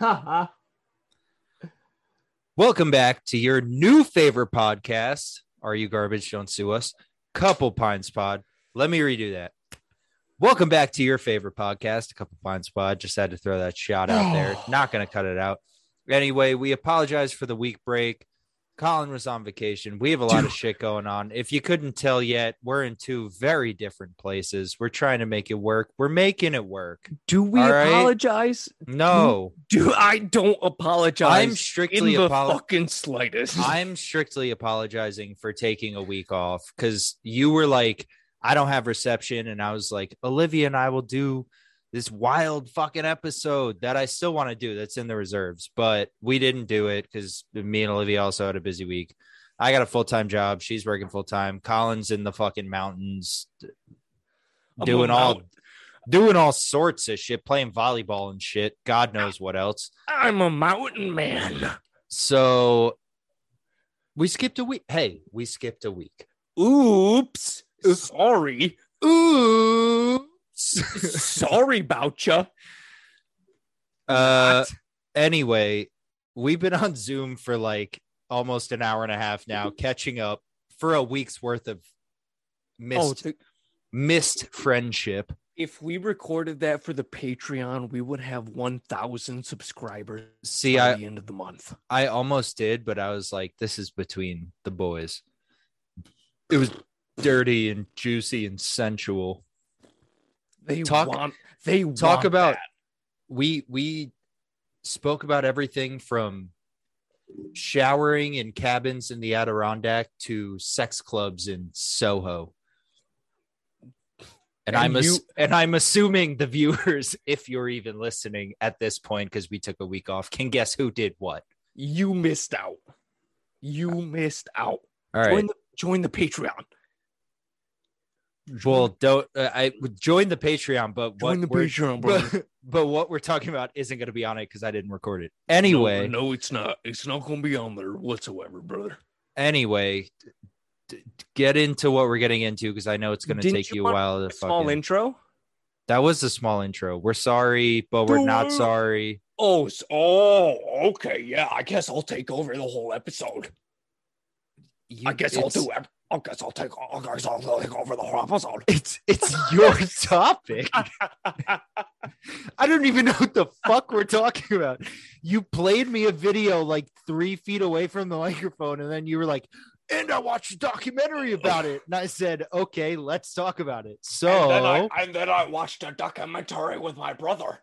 Welcome back to your new favorite podcast. Are you garbage? Don't sue us. Couple Pints Pod. Let me redo that. Welcome back to your favorite podcast, a Couple Pints Pod. Just had to throw that shot out there. Not going to cut it out. Anyway, we apologize for the week break. Colin was on vacation. We have a lot of shit going on. If you couldn't tell yet, we're in two very different places. We're trying to make it work. We're making it work. Do we All right. apologize? No, Do I don't apologize I'm strictly in the apologizing. fucking slightest. I'm strictly apologizing for taking a week off because you were like, I don't have reception. And I was like, Olivia and I will do this wild fucking episode that I still want to do that's in the reserves, but we didn't do it because me and Olivia also had a busy week. I got a full time job. She's working full time. Colin's in the fucking mountains I'm doing all doing all sorts of shit, playing volleyball and shit. God knows what else. I'm a mountain man. So we skipped a week. Hey, we skipped a week. Oops. Sorry. Oops. Sorry about you. uh, anyway, we've been on Zoom for like almost an hour and a half now, catching up for a week's worth of Oh, missed th- missed friendship. if we recorded that for the Patreon, we would have 1,000 subscribers See, by I the end of the month. I almost did, but I was like, this is between the boys. It was dirty and juicy and sensual. They Talk- want. They talk want about that. we we spoke about everything from showering in cabins in the Adirondack to sex clubs in Soho. And, And I'm ass- you- and I'm assuming the viewers, if you're even listening at this point, because we took a week off, can guess who did what. You missed out. You missed out. All right. Join the join the Patreon. Well, don't uh, I join the Patreon, but what Join the Patreon, bro. but, but what we're talking about isn't going to be on it because I didn't record it. Anyway, no, no, it's not. It's not going to be on there whatsoever, brother. anyway, d- d- get into what we're getting into because I know it's going to take you you a while to Small fucking- intro. That was a small intro. We're sorry, but we're not sorry. Oh, oh, okay, yeah. I guess I'll take over the whole episode. You- I guess I'll it's- do. ev- I guess I'll take. I guess I'll take over the whole episode. It's it's your topic. I don't even know what the fuck we're talking about. You played me a video like three feet away from the microphone, and then you were like, "And I watched a documentary about it." And I said, "Okay, let's talk about it." So, and, then I, and then I watched a documentary with my brother.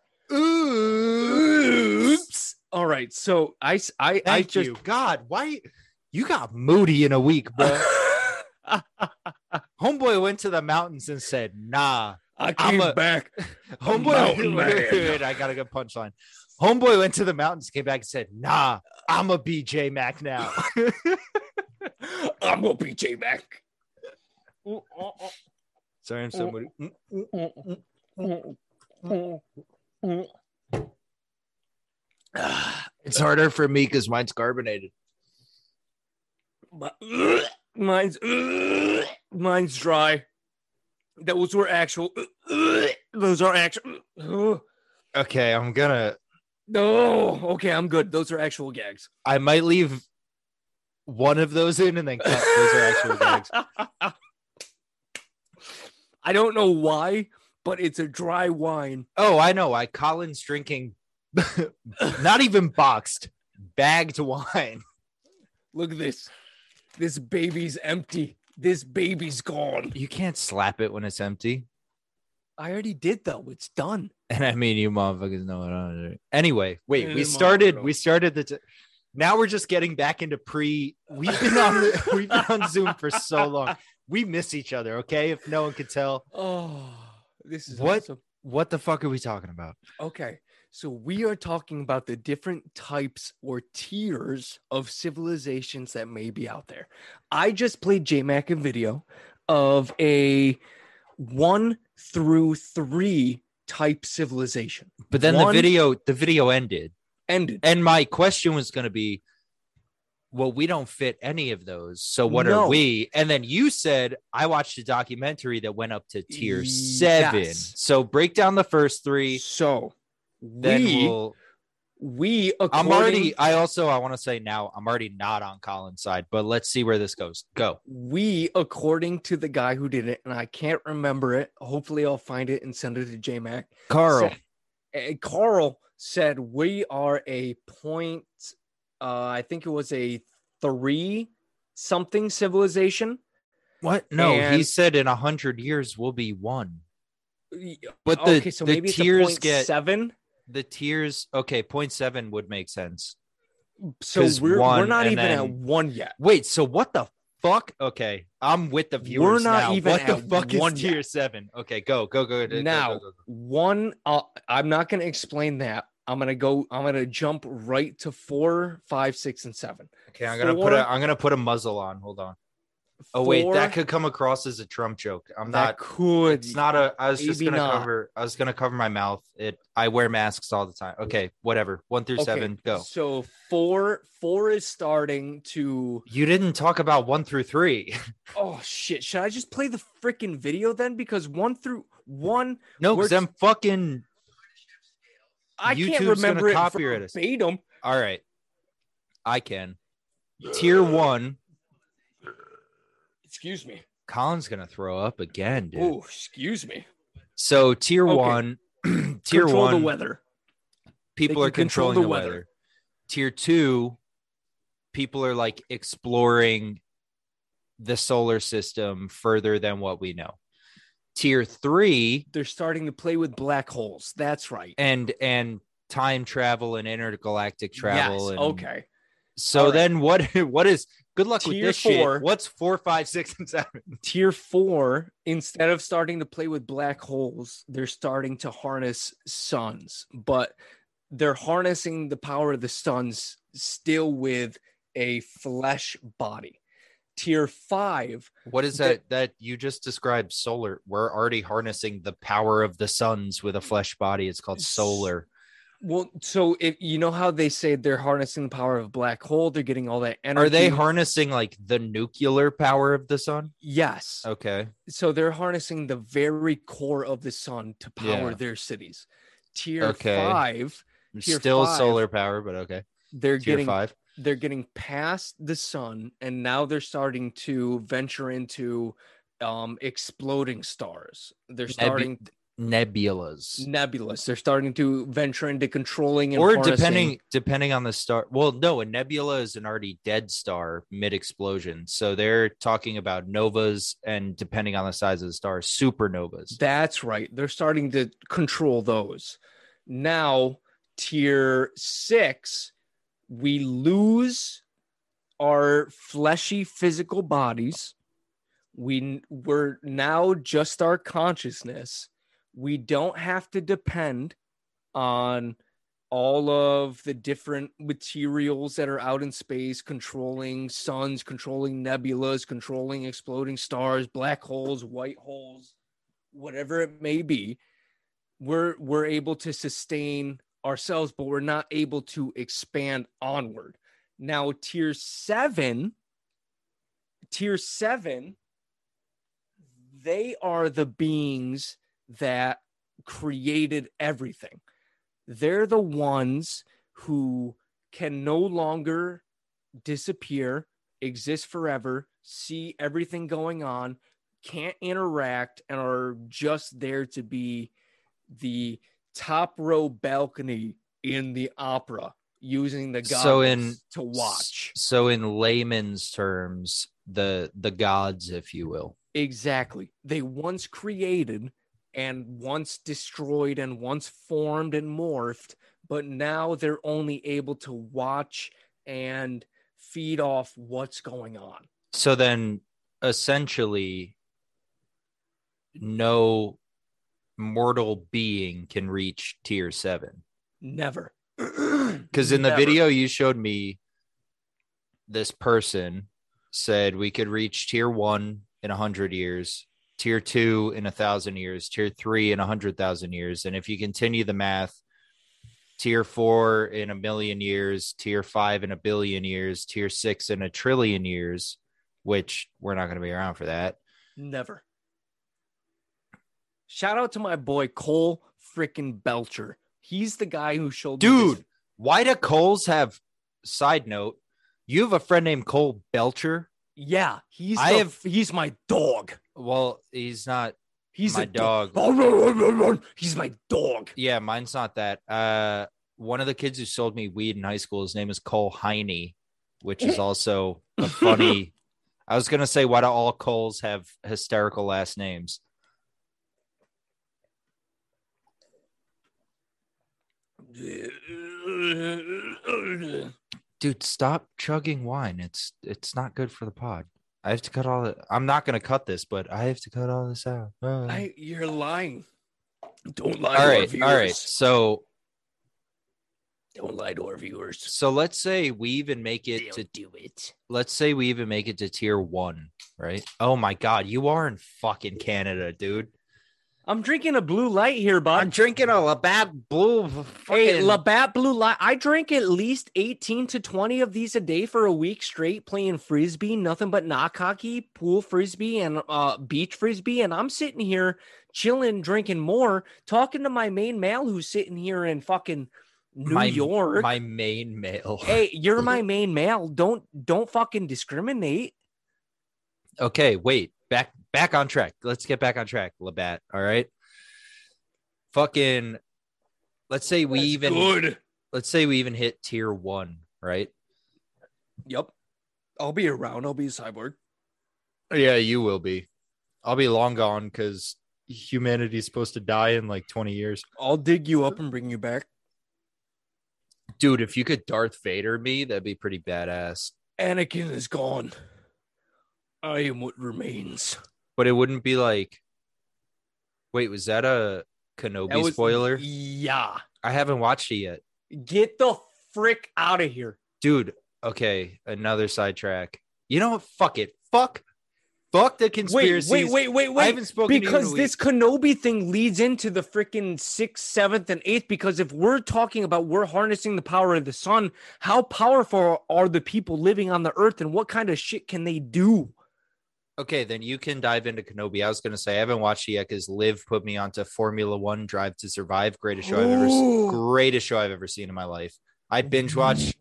oops. All right, so I I Thank just. you. God, why you got moody in a week, bro? Homeboy went to the mountains and said, "Nah." I I'm came a- back. Homeboy, I got a good punchline. Homeboy went to the mountains, came back and said, "Nah, I'm a BJ Mac now." I'm gonna be J Mac. Sorry, I'm so moody. It's harder for me because mine's carbonated. Mine's mine's dry. Those were actual. Those are actual. Okay, I'm gonna. No, okay, I'm good. Those are actual gags. I might leave one of those in and then cut. Those are actual gags. I don't know why, but it's a dry wine. Oh, I know. I Colin's drinking, not even boxed, bagged wine. Look at this. This baby's empty. This baby's gone. You can't slap it when it's empty. I already did though. It's done. And I mean, you motherfuckers know what I'm doing. Anyway, wait, we started. We started the. T- now we're just getting back into pre. We've been on. The, we've been on Zoom for so long. We miss each other. Okay, if no one could tell, Oh, this is What? awesome. what the fuck are we talking about? Okay. So we are talking about the different types or tiers of civilizations that may be out there. I just played JMac a video of a one through three type civilization. But then One- the video, the video ended, Ended. and my question was going to be, well, we don't fit any of those. So what No. are we? And then you said I watched a documentary that went up to tier seven. So break down the first three. So then we we'll. we I'm already. I also. I want to say now. I'm already not on Colin's side, but let's see where this goes. Go. we according to the guy who did it, and I can't remember it. Hopefully, I'll find it and send it to J Mac. Carl. said- uh, Carl said we are a point. Uh, I think it was a three something civilization. What? No, he said in a hundred years we'll be one. But the, okay, so the maybe tiers get seven. The tiers. Okay, point seven would make sense. So we're we're not even at one yet. Wait, so what the fuck? Okay, I'm with the viewers We're not now. even what the fuck one is yet. tier seven? Okay, go, go, go. go, Now, go, go, one uh, i'm not going to explain that i'm going to go i'm going to jump right to four five six and seven Okay, I'm gonna put four- a I'm gonna put a muzzle on. Hold on. Oh wait, Four- that could come across as a Trump joke. I'm that not. could It's not a. I was just gonna not. cover. I was gonna cover my mouth. It. I wear masks all the time. Okay, whatever. One through Okay, seven. Go. so four four is starting to You didn't talk about one through three. oh shit should i just play the freaking video then because one through one no, because I'm fucking. i can't YouTube's gonna remember it copyright us. verbatim All right, I can. Tier one. Excuse me Colin's gonna throw up again, dude. oh excuse me So tier Okay. one, tier control one, the weather people are can control controlling the the weather. weather. Tier two, people are like exploring the solar system further than what we know. Tier three, they're starting to play with black holes that's right and and time travel and intergalactic travel. yes and, okay So All right. then what? What is? Good luck with Tier this four. shit. What's four, five, six, and seven? tier four, instead of starting to play with black holes, they're starting to harness suns, but they're harnessing the power of the suns still with a flesh body. Tier five, What is The- that? That you just described solar. We're already harnessing the power of the suns with a flesh body. It's called solar. Well, so if you know how they say they're harnessing the power of a black hole, they're getting all that energy. Are they harnessing like the nuclear power of the sun? Yes. Okay. So they're harnessing the very core of the sun to power Yeah. their cities. Tier Okay. five, Tier Still five. solar power, but okay. they're Tier getting five. they're getting past the sun and now they're starting to venture into um exploding stars they're starting Nebulas. nebulous they're starting to venture into controlling and Or harnessing- depending depending on the star. Well, no, a nebula is an already dead star mid explosion. So they're talking about novas and depending on the size of the star, supernovas. that's right they're starting to control those now tier six we lose our fleshy physical bodies we we're now just our consciousness we don't have to depend on all of the different materials that are out in space controlling suns controlling nebulas controlling exploding stars black holes white holes whatever it may be. We're we're able to sustain ourselves but we're not able to expand onward. Now tier 7 tier 7 they are the beings that created everything. They're the ones who can no longer disappear exist forever see everything going on can't interact and are just there to be the top row balcony in the opera using the goggles So in- to watch. So in layman's terms, the the gods, if you will. exactly. They once created and once destroyed and once formed and morphed but now they're only able to watch and feed off what's going on So then essentially no mortal being can reach tier 7. never Cuz in the Never. video you showed me this person said we could reach tier 1 in a 100 years, tier 2 in a 1000 years, tier 3 in a 100,000 years and if you continue the math tier 4 in a million years, tier 5 in a billion years, tier 6 in a trillion years, which we're not going to be around for that. Never. Shout out to my boy Cole freaking Belcher. He's the guy who showed Dude, why do Coles have side note? You have a friend named Cole Belcher. Yeah, he's I the- have- he's my dog. Well, he's not He's my a dog. He's my dog. Yeah, mine's not that. Uh one of the kids who sold me weed in high school, his name is Cole Heine, which is also a funny. I was gonna say, why do all Coles have hysterical last names? Dude, stop chugging wine. It's it's not good for the pod. I have to cut all the. I'm not gonna cut this, but I have to cut all this out. Uh. I, you're lying. Don't lie all to our right, viewers. all right. So Don't lie to our viewers. so let's say we even make it to do it. let's say we even make it to tier one, right? Oh my god, you are in fucking Canada, dude. I'm drinking a blue light here, bud. I'm drinking a Labatt Blue. Hey, Labatt Blue Light. I drink at least 18 to 20 of these a day for a week straight playing frisbee, nothing but knock hockey, pool frisbee, and uh, beach frisbee. And I'm sitting here chilling, drinking more, talking to my main male who's sitting here in fucking New my, York. My main male. hey, you're my main male. Don't don't fucking discriminate. Okay, wait. Back back on track. Let's get back on track, Labatt. All right. Fucking let's say we even good. let's say we even hit tier one, right? Yep. I'll be around. I'll be a cyborg. Yeah, you will be. I'll be long gone because humanity's supposed to die in like 20 years. I'll dig you up and bring you back. Dude, if you could Darth Vader me, that'd be pretty badass. Anakin is gone. I am what remains. But it wouldn't be like Wait, was that a Kenobi That was- spoiler? Yeah. I haven't watched it yet. Get the frick out of here. Dude, okay, another sidetrack. You know what? Fuck it. Fuck. Fuck the conspiracy. Wait, conspiracies. wait, wait, wait, I wait. haven't spoken to you in Because this Kenobi thing leads into the freaking sixth, seventh, and eighth. Because if we're talking about we're harnessing the power of the sun, how powerful are the people living on the earth and what kind of shit can they do? Okay, then you can dive into Kenobi. I was going to say I haven't watched it yet because Liv put me onto Formula One Drive to Survive. Greatest show I've ever Ooh. greatest show I've ever seen in my life. I binge watch.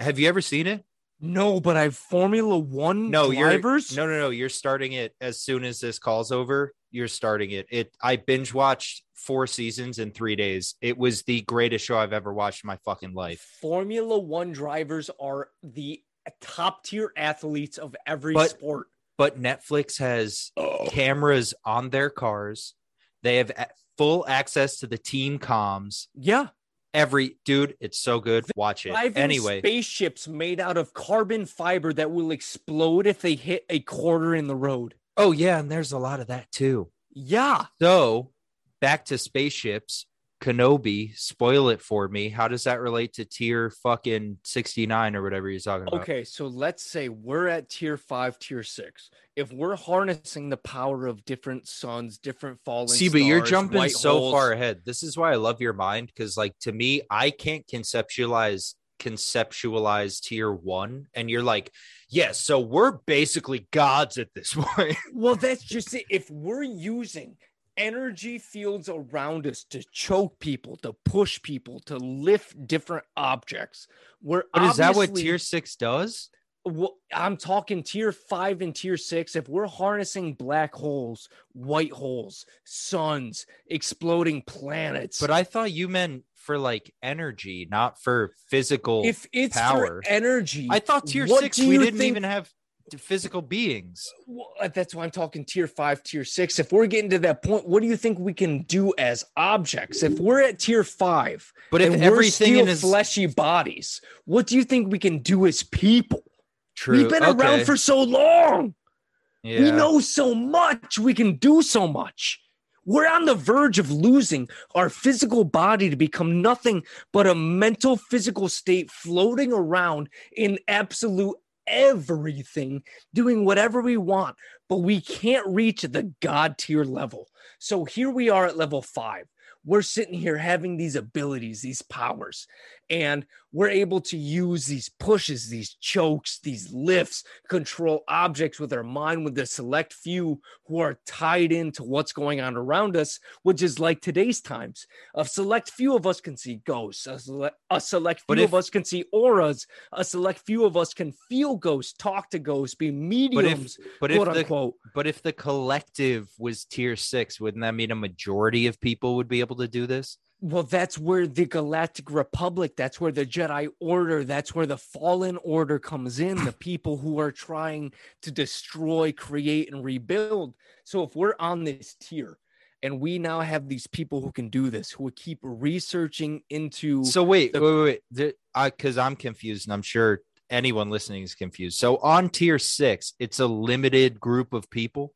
Have you ever seen it? No, but I've Formula One No, drivers. you're no, no, no. You're starting it as soon as this call's over. You're starting it. It. I binge watched four seasons in three days. It was the greatest show I've ever watched in my fucking life. Formula One drivers are the top tier athletes of every But- sport. But Netflix has Oh. cameras on their cars. They have full access to the team comms. Yeah. Every dude, it's so good. Watch it Driving anyway. spaceships made out of carbon fiber that will explode if they hit a quarter in the road. Oh yeah, and there's a lot of that too. Yeah. So back to spaceships. Kenobi, spoil it for me. How does that relate to tier fucking 69 or whatever you're talking about? Okay, so let's say we're at tier five, tier six. If we're harnessing the power of different suns, different falling See, but you're jumping so holes- far ahead. This is why I love your mind because, like, to me, I can't conceptualize conceptualize tier one, and you're like, yes, so we're basically gods at this point. Well, that's just it. If we're using energy fields around us to choke people, to push people, to lift different objects, we're but is that what tier six does? Well, I'm talking tier five and tier six. If we're harnessing black holes, white holes, suns, exploding planets, But I thought you meant for like energy, not for physical. if it's power. energy, I thought tier six we didn't think- even have physical beings. Well, uh, that's why I'm talking tier five, tier six. If we're getting to that point, what do you think we can do as objects? If we're at tier five, But if everything still in his fleshy bodies, what do you think we can do as people? true, We've been okay, around for so long. yeah. We know so much. We can do so much. We're on the verge of losing our physical body to become nothing but a mental physical state floating around in absolute everything, doing whatever we want, but we can't reach the God tier level. So here we are at level five. we're sitting here having these abilities, these powers, and we're able to use these pushes, these chokes, these lifts, control objects with our mind with the select few who are tied into what's going on around us, which is like today's times. A select few of us can see ghosts, a select, a select few But of us can see auras, a select few of us can feel ghosts, talk to ghosts, be But mediums, if but quote if the but if the collective was tier six, wouldn't that mean a majority of people would be able to do this? Well, that's where the Galactic Republic, that's where the Jedi Order, that's where the Fallen Order comes in, the people who are trying to destroy, create, and rebuild. So if we're on this tier and we now have these people who can do this, who would keep researching into So wait, the- wait, wait, wait. Because I'm confused, and I'm sure anyone listening is confused. So on tier six, it's a limited group of people.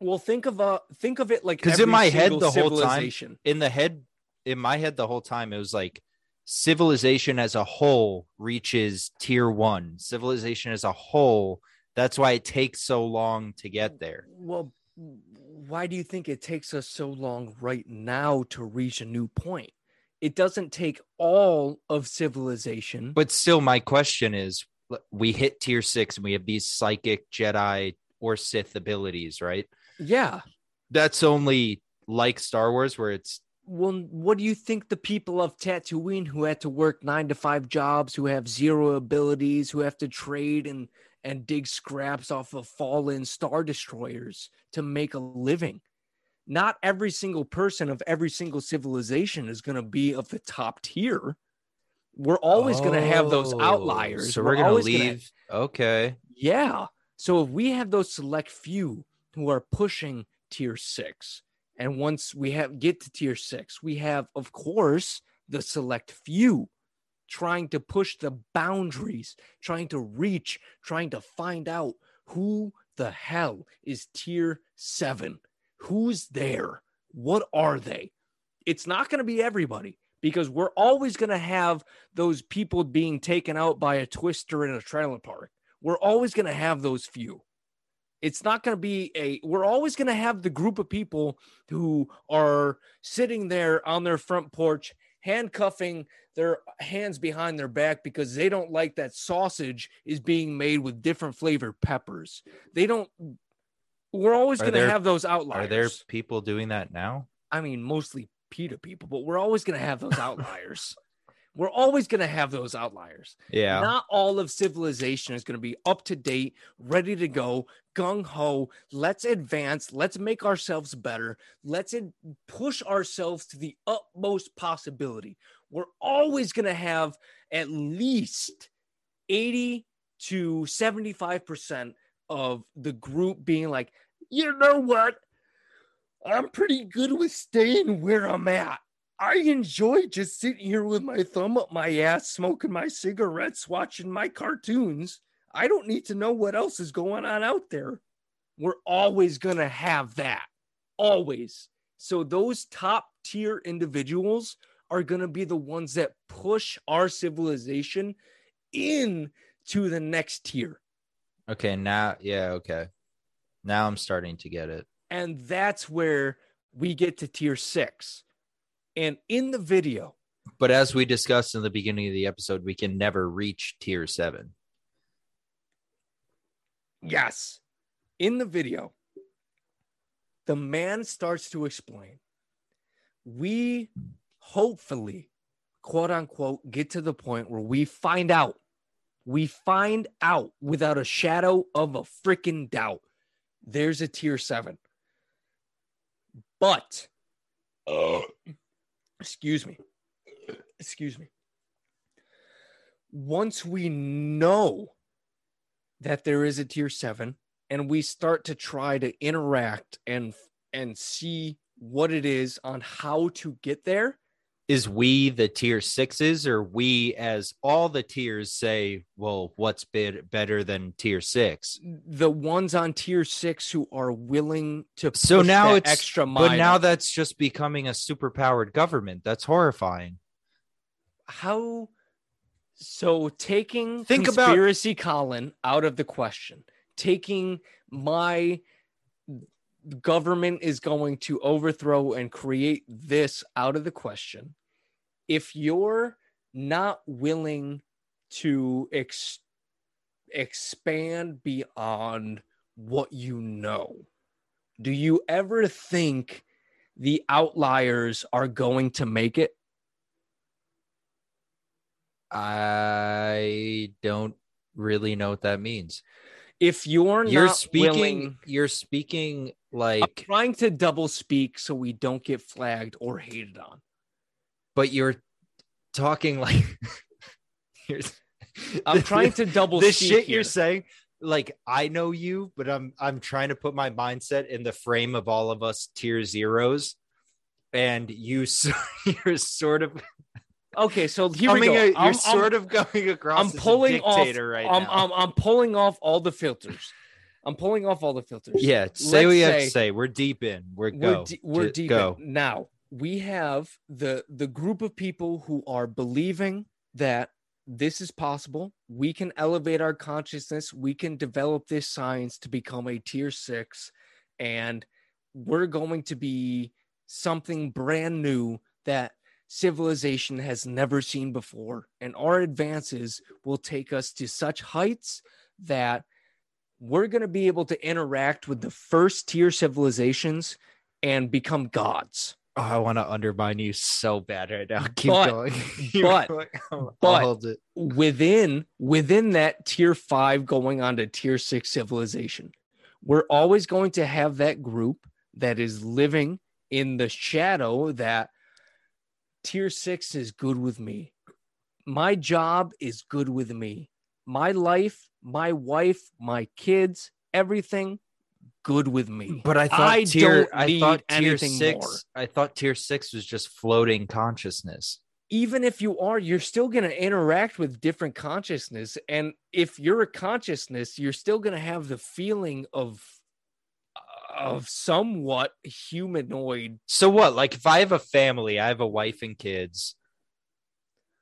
Well, think of a think of it like 'Cause in my head the whole time- In the head, in my head, the whole time it was like civilization as a whole reaches tier one. Civilization as a whole. That's why it takes so long to get there. Well, why do you think it takes us so long right now to reach a new point? It doesn't take all of civilization. But still, my question is: we hit tier six, and we have these psychic Jedi or Sith abilities, right? Yeah. That's only like Star Wars, where it's Well, what do you think the people of Tatooine who had to work nine to five jobs, who have zero abilities, who have to trade and and dig scraps off of fallen star destroyers to make a living? Not every single person of every single civilization is going to be of the top tier. We're always going to have those Oh, outliers. So we're, gonna always leave. okay. yeah. So if we have those select few who are pushing tier six, and once we have get to tier six, we have, of course, the select few trying to push the boundaries, trying to reach, trying to find out who the hell is tier seven. Who's there? What are they? It's not going to be everybody because we're always going to have those people being taken out by a twister in a trailer park we're always going to have those few. It's not going to be a, we're always going to have the group of people who are sitting there on their front porch, handcuffing their hands behind their back because they don't like that sausage is being made with different flavored peppers. They don't, we're always going to have those outliers. Are there people doing that now? I mean, mostly PETA people, but we're always going to have those outliers. We're always going to have those outliers. Yeah. Not all of civilization is going to be up to date, ready to go, gung ho. Let's advance. Let's make ourselves better. Let's in- push ourselves to the utmost possibility. We're always going to have at least 80 to 75% of the group being like, you know what? I'm pretty good with staying where I'm at. I enjoy just sitting here with my thumb up my ass, smoking my cigarettes, watching my cartoons. I don't need to know what else is going on out there. We're always going to have that. Always. So, those top tier individuals are going to be the ones that push our civilization in to the next tier. Okay. Now, yeah. Okay. Now I'm starting to get it. And that's where we get to tier six. And in the video, But as we discussed in the beginning of the episode, we can never reach tier seven. Yes. In the video, the man starts to explain. We hopefully, quote unquote, get to the point where we find out, we find out without a shadow of a freaking doubt, there's a tier seven. But, oh. Excuse me, excuse me. Once we know that there is a tier seven and we start to try to interact and and see what it is on how to get there Is we the tier sixes, or we as all the tiers say, well, what's bit better than tier six? the ones on tier six who are willing to So now it's extra mile But now that's just becoming a superpowered government. That's horrifying. how so taking Think about- conspiracy colin out of the question taking my government is going to overthrow and create this out of the question. If you're not willing to ex- expand beyond what you know, do you ever think the outliers are going to make it? I don't really know what that means. If you're You're not speaking. willing, You're speaking I'm like, trying to double speak so we don't get flagged or hated on. But you're talking like. you're, I'm trying to double the shit here. you're saying. Like I know you, but I'm I'm trying to put my mindset in the frame of all of us tier zeros, and you you're sort of Okay, so here we go. a- you're I'm- I'm- sort of going across. I'm pulling off- right I'm, now. I'm I'm pulling off all the filters. I'm pulling off all the filters. yeah, say what let's you have say- to say. We're deep in. We're we're go. we're Ju- deep go. in. now. We have the the group of people who are believing that this is possible. We can elevate our consciousness. We can develop this science to become a tier six, and we're going to be something brand new that civilization has never seen before. And our advances will take us to such heights that we're going to be able to interact with the first tier civilizations and become gods. Oh, I want to undermine you so bad right now. Keep But- going. But- going. I'll- but- I'll hold it. within within that tier 5 going on to tier 6 civilization we're always going to have that group that is living in the shadow that tier 6 is good with me my job is good with me my life my wife my kids everything good with me But I thought I tier. don't I thought tier six. more. I thought tier six was just floating consciousness. even if you are, you're still going to interact with different consciousness. And if you're a consciousness, you're still going to have the feeling of of somewhat humanoid. So what? Like if I have a family, I have a wife and kids,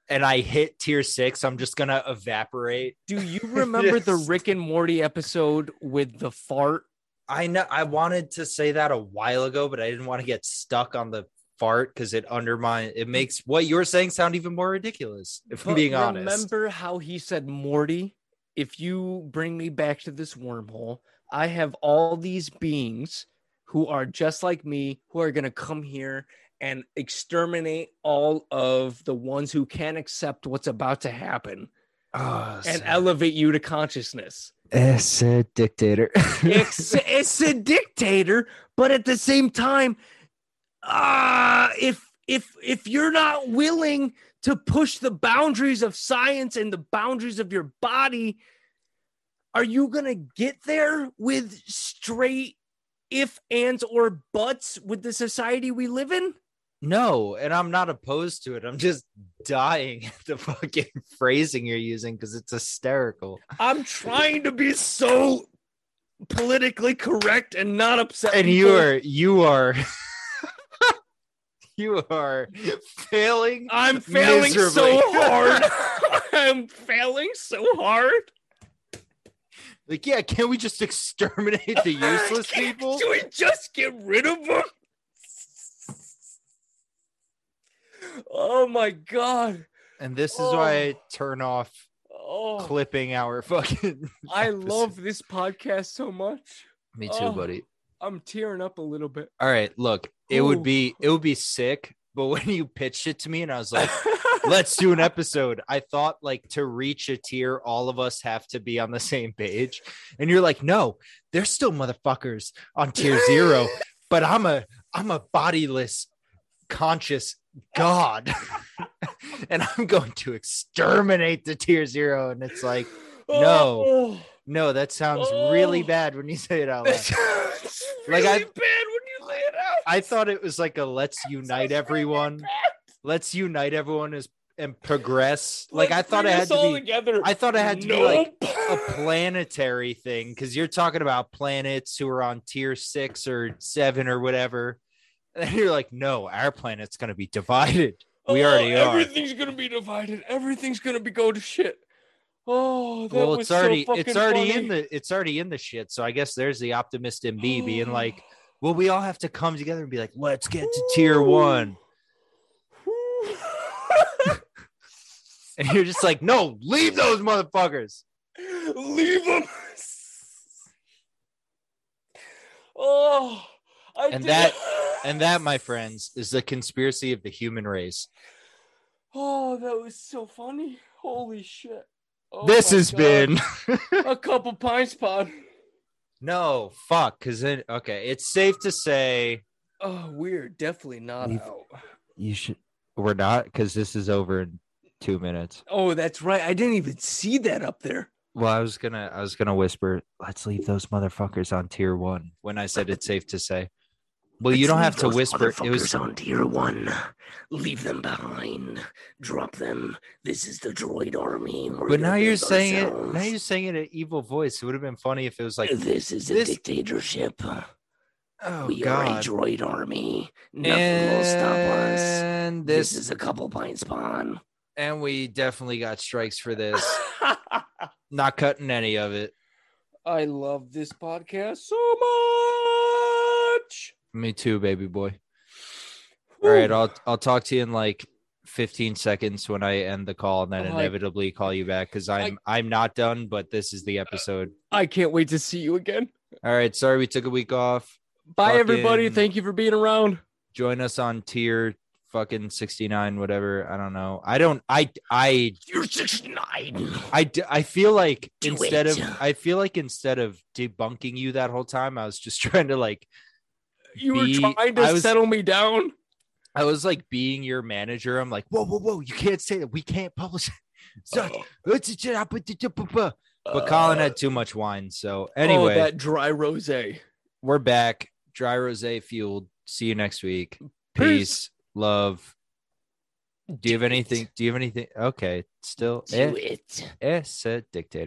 and I hit tier six, I'm just gonna evaporate. Do you remember the Rick and Morty episode with the fart? I know I wanted to say that a while ago, but I didn't want to get stuck on the fart because it undermines. It makes what you're saying sound even more ridiculous. If I'm But being honest. Remember how he said, Morty, if you bring me back to this wormhole, I have all these beings who are just like me, who are going to come here and exterminate all of the ones who can't accept what's about to happen Oh, and elevate you to consciousness. it's a dictator. It's, it's a dictator, but at the same time, uh, if if if you're not willing to push the boundaries of science and the boundaries of your body, are you gonna get there with straight if, ands, or buts with the society we live in? No, and I'm not opposed to it. I'm just dying at the fucking phrasing you're using because it's hysterical. I'm trying to be so politically correct and not upset. And people. you are you are you are failing. I'm failing so hard. I'm failing so hard. Like, yeah, can't we just exterminate the useless people? Do we just get rid of them? Oh my god. And this is why I Oh. turn off Oh, clipping our fucking. I episode. love this podcast so much. Me too, Oh. buddy. I'm tearing up a little bit. All right, look, it would be it would be sick, but when you pitched it to me and I was like, let's do an episode. I thought like to reach a tier, all of us have to be on the same page. And you're like, no, there's still motherfuckers on tier zero, but I'm a I'm a bodiless, conscious God. and I'm going to exterminate the tier zero. And it's like, No. Oh, no, that sounds oh. really Oh. bad when you say it out loud. sounds Like, really I- bad when you lay it out. I thought it was like a let's unite everyone. Let's unite everyone as and progress. Like I Let's thought it had to be together. I thought it had to be like a planetary thing because you're talking about planets who are on tier six or seven or whatever. And you're like, no, our planet's gonna be divided. We Oh, already are. Everything's gonna be divided. Everything's gonna be go to shit. Oh, Well, it's so already fucking it's already funny. in the it's already in the shit. So I guess there's the optimist in me being like, Well, we all have to come together and be like, let's get to tier one. And you're just like, no, leave those motherfuckers. Leave them. Oh, I And did- that- And that, my friends, is the conspiracy of the human race. Oh, that was so funny. Holy shit. Oh this has God. been a couple pints pod. no fuck, because it okay. It's safe to say Oh, we're definitely not Leave- out. you should. We're not because this is over in two minutes. Oh, that's right. I didn't even see that up there. Well, I was gonna, I was gonna whisper, let's leave those motherfuckers on tier one. When I said it's safe to say, well, you don't have to whisper. It was on tier one. Leave them behind. Drop them. This is the droid army. We're But now you're build saying it. Now you're saying it in an evil voice. It would have been funny if it was like, this is a dictatorship. "Oh we are a droid army. Nothing will stop us. and This, this, is a couple pints spawn. and we definitely got strikes for this. Not cutting any of it. I love this podcast so much. Me too, baby boy. All right, I'll I'll talk to you in like 15 seconds when I end the call, and then Oh, I- inevitably call you back because I'm I, am not done, but this is the episode. I can't wait to see you again. All right, sorry we took a week off. Bye, everybody. Thank you for being around. Join us on tier fucking 69, whatever. I don't know. I don't. I I You're 69. I I feel like Do instead it. of I feel like instead of debunking you that whole time, I was just trying to like You were trying to was- settle me down. I was like being your manager. I'm like, whoa, whoa, whoa, you can't say that. We can't publish. it. But Colin had too much wine. So anyway, oh, that dry rosé. we're back. Dry rosé fueled. See you next week. Peace. Peace. Love. Do you have it. anything? Do you have anything? Okay. Still, Do eh, it. eh, said dictator.